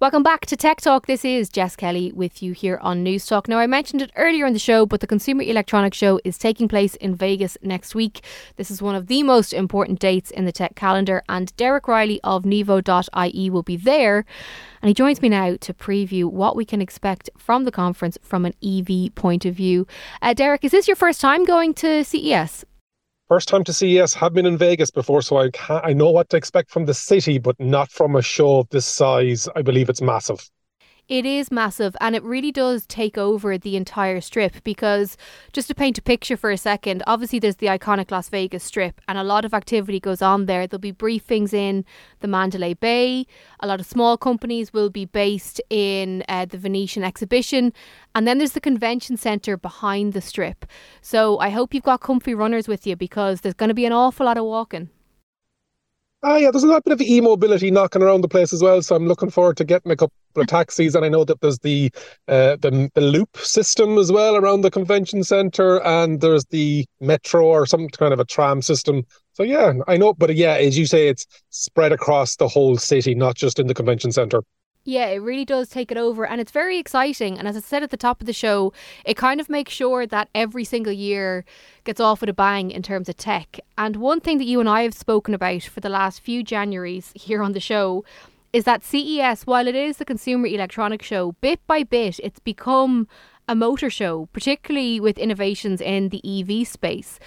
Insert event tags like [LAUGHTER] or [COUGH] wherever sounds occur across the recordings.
Welcome back to Tech Talk. This is Jess Kelly with you here on Newstalk. Now, I mentioned it earlier in the show, but the Consumer Electronics Show is taking place in Vegas next week. This is one of the most important dates in the tech calendar, and Derek Reilly of Nevo.ie will be there. And he joins me now to preview what we can expect from the conference from an EV point of view. Uh, Derek, is this your first time going to CES? First time to CES, have been in Vegas before, so I I know what to expect from the city, but not from a show of this size. I believe it's massive. It is massive and it really does take over the entire strip because, just to paint a picture for a second, obviously there's the iconic Las Vegas strip and a lot of activity goes on there. There'll be briefings in the Mandalay Bay. A lot of small companies will be based in uh, the Venetian exhibition. And then there's the convention centre behind the strip. So I hope you've got comfy runners with you because there's going to be an awful lot of walking. Ah, yeah, there's a lot bit of e-mobility knocking around the place as well. So I'm looking forward to getting a couple of taxis, and I know that there's the uh, the, the loop system as well around the convention center, and there's the metro or some kind of a tram system. So yeah, I know, but yeah, as you say, it's spread across the whole city, not just in the convention center. Yeah, it really does take it over and it's very exciting. And as I said at the top of the show, it kind of makes sure that every single year gets off with a bang in terms of tech. And one thing that you and I have spoken about for the last few Januaries here on the show is that CES, while it is the Consumer Electronics Show, bit by bit, it's become a motor show, particularly with innovations in the EV space.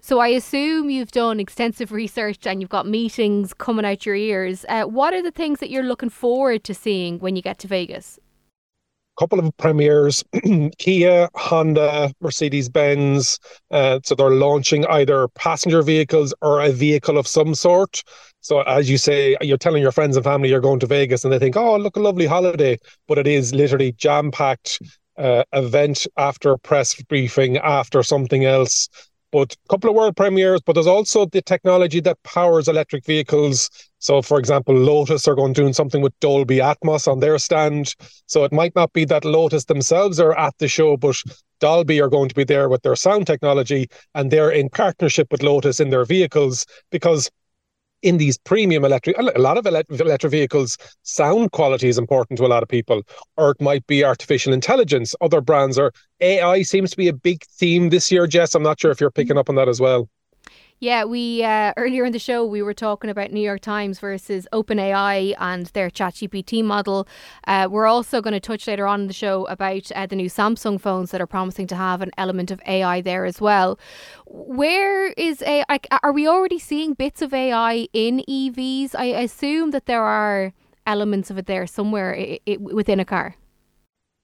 So I assume you've done extensive research and you've got meetings coming out your ears. Uh, what are the things that you're looking forward to seeing when you get to Vegas? couple of premieres [CLEARS THROAT] Kia, Honda, Mercedes Benz. Uh, so they're launching either passenger vehicles or a vehicle of some sort. So, as you say, you're telling your friends and family you're going to Vegas and they think, oh, look, a lovely holiday. But it is literally jam packed uh, event after press briefing, after something else but a couple of world premieres. But there's also the technology that powers electric vehicles. So, for example, Lotus are going doing something with Dolby Atmos on their stand. So it might not be that Lotus themselves are at the show, but Dolby are going to be there with their sound technology, and they're in partnership with Lotus in their vehicles because in these premium electric, a lot of electric vehicles, sound quality is important to a lot of people, or it might be artificial intelligence. Other brands are AI seems to be a big theme this year. Jess, I'm not sure if you're picking up on that as well. Yeah, we uh, earlier in the show we were talking about New York Times versus OpenAI and their ChatGPT model. Uh, we're also going to touch later on in the show about uh, the new Samsung phones that are promising to have an element of AI there as well. Where is AI? Are we already seeing bits of AI in EVs? I assume that there are elements of it there somewhere within a car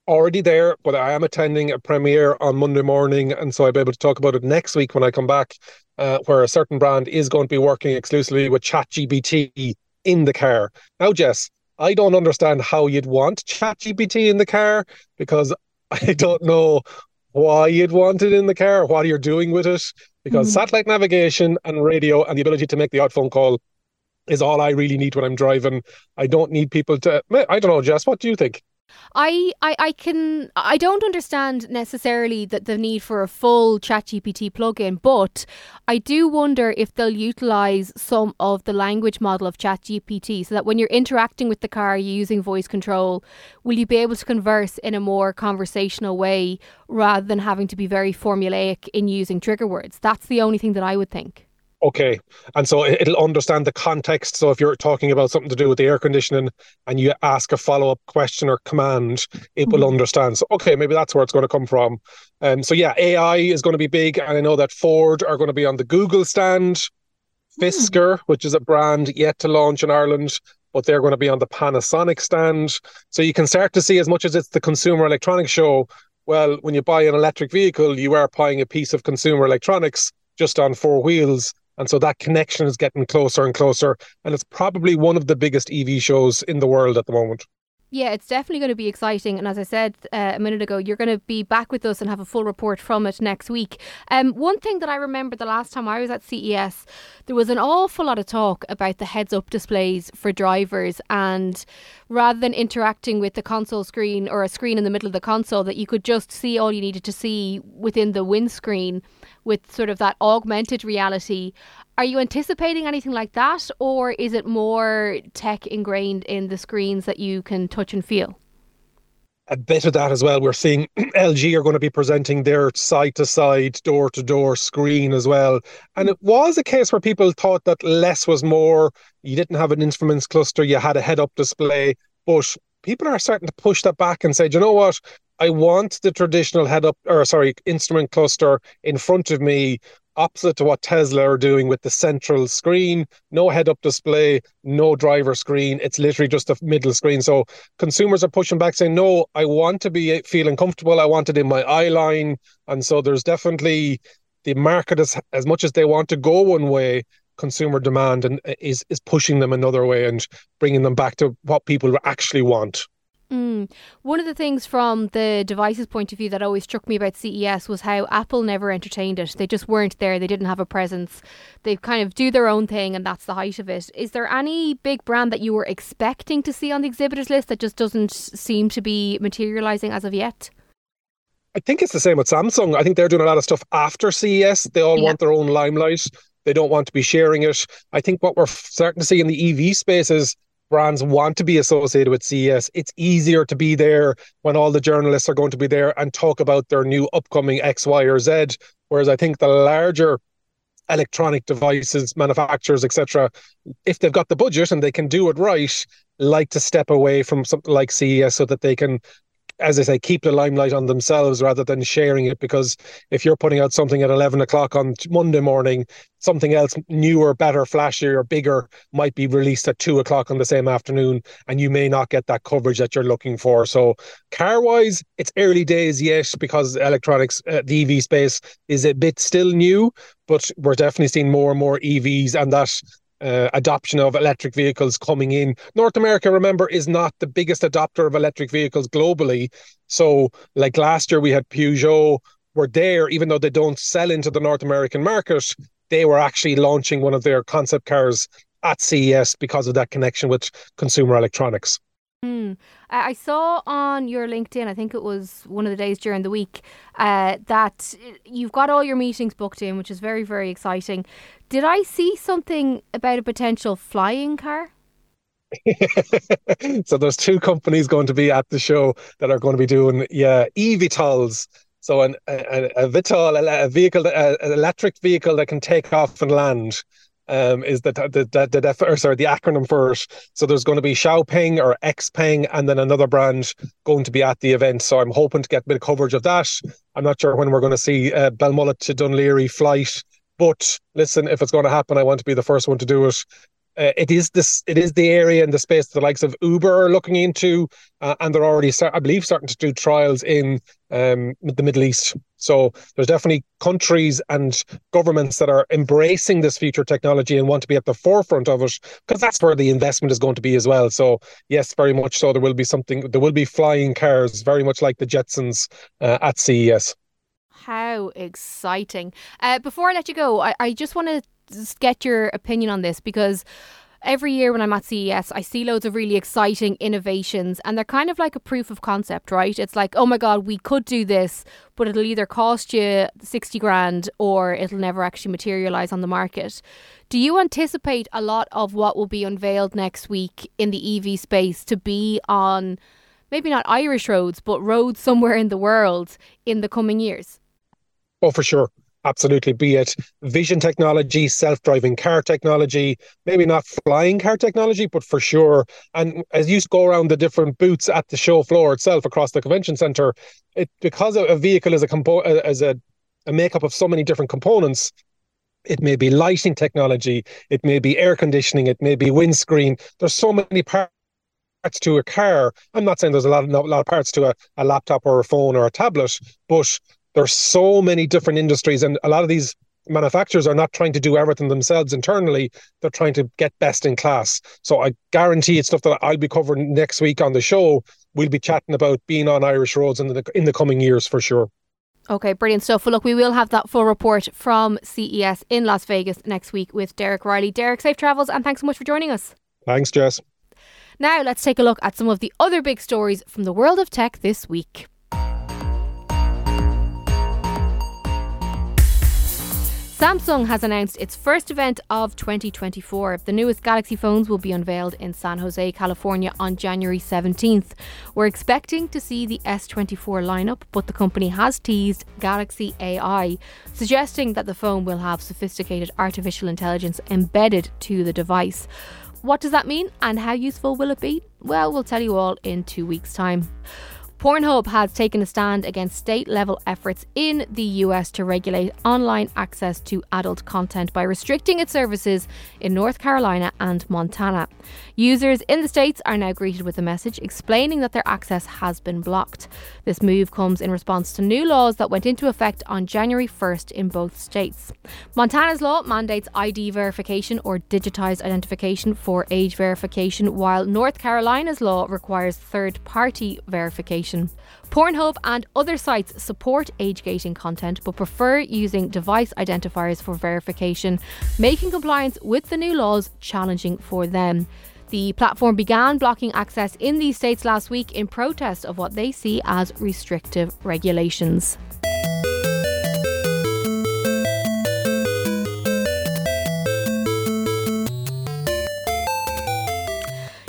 already there, but I am attending a premiere on Monday morning, and so I'll be able to talk about it next week when I come back, uh, where a certain brand is going to be working exclusively with ChatGPT in the car. Now, Jess, I don't understand how you'd want ChatGPT in the car because [LAUGHS] I don't know why you'd want it in the car, what you're doing with it, because mm. satellite navigation and radio and the ability to make the out phone call is all I really need when I'm driving. I don't need people to. I don't know, Jess. What do you think? I, I, I can I don't understand necessarily that the need for a full ChatGPT plugin, but I do wonder if they'll utilize some of the language model of ChatGPT so that when you're interacting with the car using voice control, will you be able to converse in a more conversational way rather than having to be very formulaic in using trigger words? That's the only thing that I would think. Okay. And so it'll understand the context. So if you're talking about something to do with the air conditioning and you ask a follow up question or command, it mm-hmm. will understand. So, okay, maybe that's where it's going to come from. Um, so, yeah, AI is going to be big. And I know that Ford are going to be on the Google stand. Fisker, mm. which is a brand yet to launch in Ireland, but they're going to be on the Panasonic stand. So you can start to see, as much as it's the consumer electronics show, well, when you buy an electric vehicle, you are buying a piece of consumer electronics just on four wheels. And so that connection is getting closer and closer. And it's probably one of the biggest EV shows in the world at the moment. Yeah, it's definitely going to be exciting. And as I said uh, a minute ago, you're going to be back with us and have a full report from it next week. Um, one thing that I remember the last time I was at CES, there was an awful lot of talk about the heads up displays for drivers. And rather than interacting with the console screen or a screen in the middle of the console, that you could just see all you needed to see within the windscreen with sort of that augmented reality. Are you anticipating anything like that, or is it more tech ingrained in the screens that you can touch and feel? a bit of that as well. We're seeing [CLEARS THROAT] LG are going to be presenting their side to side, door to door screen as well. And it was a case where people thought that less was more. You didn't have an instruments cluster, you had a head up display. But people are starting to push that back and say, you know what? I want the traditional head up or sorry, instrument cluster in front of me opposite to what Tesla are doing with the central screen, no head up display, no driver screen. It's literally just a middle screen. So consumers are pushing back saying, no, I want to be feeling comfortable. I want it in my eye line. And so there's definitely the market is as much as they want to go one way, consumer demand and is is pushing them another way and bringing them back to what people actually want. Mm. One of the things from the devices point of view that always struck me about CES was how Apple never entertained it. They just weren't there. They didn't have a presence. They kind of do their own thing, and that's the height of it. Is there any big brand that you were expecting to see on the exhibitors list that just doesn't seem to be materializing as of yet? I think it's the same with Samsung. I think they're doing a lot of stuff after CES. They all yeah. want their own limelight. They don't want to be sharing it. I think what we're starting to see in the EV space is brands want to be associated with CES. It's easier to be there when all the journalists are going to be there and talk about their new upcoming X, Y, or Z. Whereas I think the larger electronic devices manufacturers, etc., if they've got the budget and they can do it right, like to step away from something like CES so that they can as I say, keep the limelight on themselves rather than sharing it. Because if you're putting out something at 11 o'clock on Monday morning, something else newer, better, flashier, or bigger might be released at two o'clock on the same afternoon, and you may not get that coverage that you're looking for. So, car wise, it's early days yet because electronics, uh, the EV space is a bit still new, but we're definitely seeing more and more EVs, and that uh, adoption of electric vehicles coming in. North America, remember, is not the biggest adopter of electric vehicles globally. So, like last year, we had Peugeot were there, even though they don't sell into the North American market, they were actually launching one of their concept cars at CES because of that connection with consumer electronics. Mm. I saw on your LinkedIn, I think it was one of the days during the week, uh, that you've got all your meetings booked in, which is very, very exciting. Did I see something about a potential flying car? [LAUGHS] so there's two companies going to be at the show that are going to be doing yeah eVTOLs. So an, a, a a, vehicle, a, an electric vehicle that can take off and land um, is the the the, the, def- or sorry the acronym for it. So there's going to be Xiaopeng or XPeng, and then another brand going to be at the event. So I'm hoping to get a bit of coverage of that. I'm not sure when we're going to see uh, Belmullet to Laoghaire flight, but listen, if it's going to happen, I want to be the first one to do it uh, it is this it is the area and the space the likes of Uber are looking into, uh, and they're already start, I believe starting to do trials in um, the Middle East. So there's definitely countries and governments that are embracing this future technology and want to be at the forefront of it because that's where the investment is going to be as well. So yes, very much so. There will be something. There will be flying cars, very much like the Jetsons uh, at CES. How exciting! Uh, before I let you go, I, I just want to get your opinion on this because every year when I'm at CES, I see loads of really exciting innovations, and they're kind of like a proof of concept, right? It's like, oh my God, we could do this, but it'll either cost you 60 grand or it'll never actually materialize on the market. Do you anticipate a lot of what will be unveiled next week in the EV space to be on maybe not Irish roads, but roads somewhere in the world in the coming years? Oh, for sure. Absolutely, be it vision technology, self driving car technology, maybe not flying car technology, but for sure. And as you go around the different booths at the show floor itself across the convention center, it because a vehicle is a compo- uh, as a, a makeup of so many different components, it may be lighting technology, it may be air conditioning, it may be windscreen. There's so many parts to a car. I'm not saying there's a lot of, a lot of parts to a, a laptop or a phone or a tablet, but there's so many different industries, and a lot of these manufacturers are not trying to do everything themselves internally. They're trying to get best in class. So I guarantee it's stuff that I'll be covering next week on the show. We'll be chatting about being on Irish roads in the in the coming years for sure. Okay, brilliant stuff. Well, look, we will have that full report from CES in Las Vegas next week with Derek Reilly. Derek, safe travels and thanks so much for joining us. Thanks, Jess. Now, let's take a look at some of the other big stories from the world of tech this week. Samsung has announced its first event of 2024. The newest Galaxy phones will be unveiled in San Jose, California on January 17th. We're expecting to see the S24 lineup, but the company has teased Galaxy AI, suggesting that the phone will have sophisticated artificial intelligence embedded to the device. What does that mean and how useful will it be? Well, we'll tell you all in two weeks' time. Pornhub has taken a stand against state level efforts in the US to regulate online access to adult content by restricting its services in North Carolina and Montana. Users in the states are now greeted with a message explaining that their access has been blocked. This move comes in response to new laws that went into effect on January 1st in both states. Montana's law mandates ID verification or digitized identification for age verification, while North Carolina's law requires third party verification information. Pornhub and other sites support age gating content but prefer using device identifiers for verification, making compliance with the new laws challenging for them. The platform began blocking access in these states last week in protest of what they see as restrictive regulations.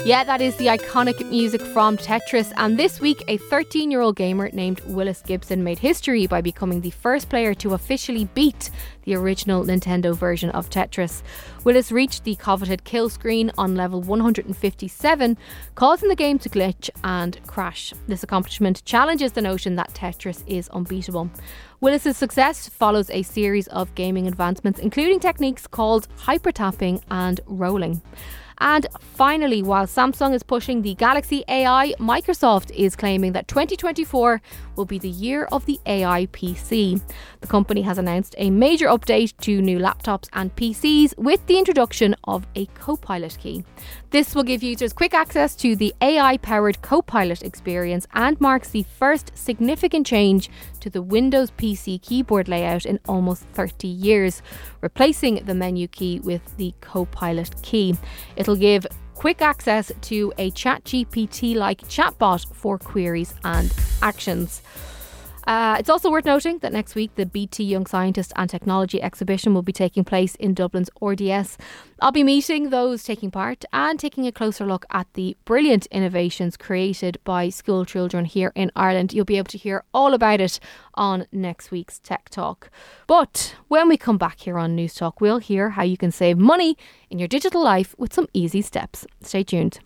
Yeah, that is the iconic music from Tetris. And this week, a 13 year old gamer named Willis Gibson made history by becoming the first player to officially beat the original Nintendo version of Tetris. Willis reached the coveted kill screen on level 157, causing the game to glitch and crash. This accomplishment challenges the notion that Tetris is unbeatable. Willis's success follows a series of gaming advancements, including techniques called hyper tapping and rolling. And finally, while Samsung is pushing the Galaxy AI, Microsoft is claiming that 2024 will be the year of the AI PC. The company has announced a major update to new laptops and PCs with the introduction of a Copilot key. This will give users quick access to the AI powered Copilot experience and marks the first significant change to the Windows PC keyboard layout in almost 30 years, replacing the menu key with the Copilot key. It'll give quick access to a ChatGPT like chatbot for queries and actions. Uh, it's also worth noting that next week the BT Young Scientist and Technology exhibition will be taking place in Dublin's RDS. I'll be meeting those taking part and taking a closer look at the brilliant innovations created by school children here in Ireland. You'll be able to hear all about it on next week's Tech Talk. But when we come back here on Newstalk, we'll hear how you can save money in your digital life with some easy steps. Stay tuned.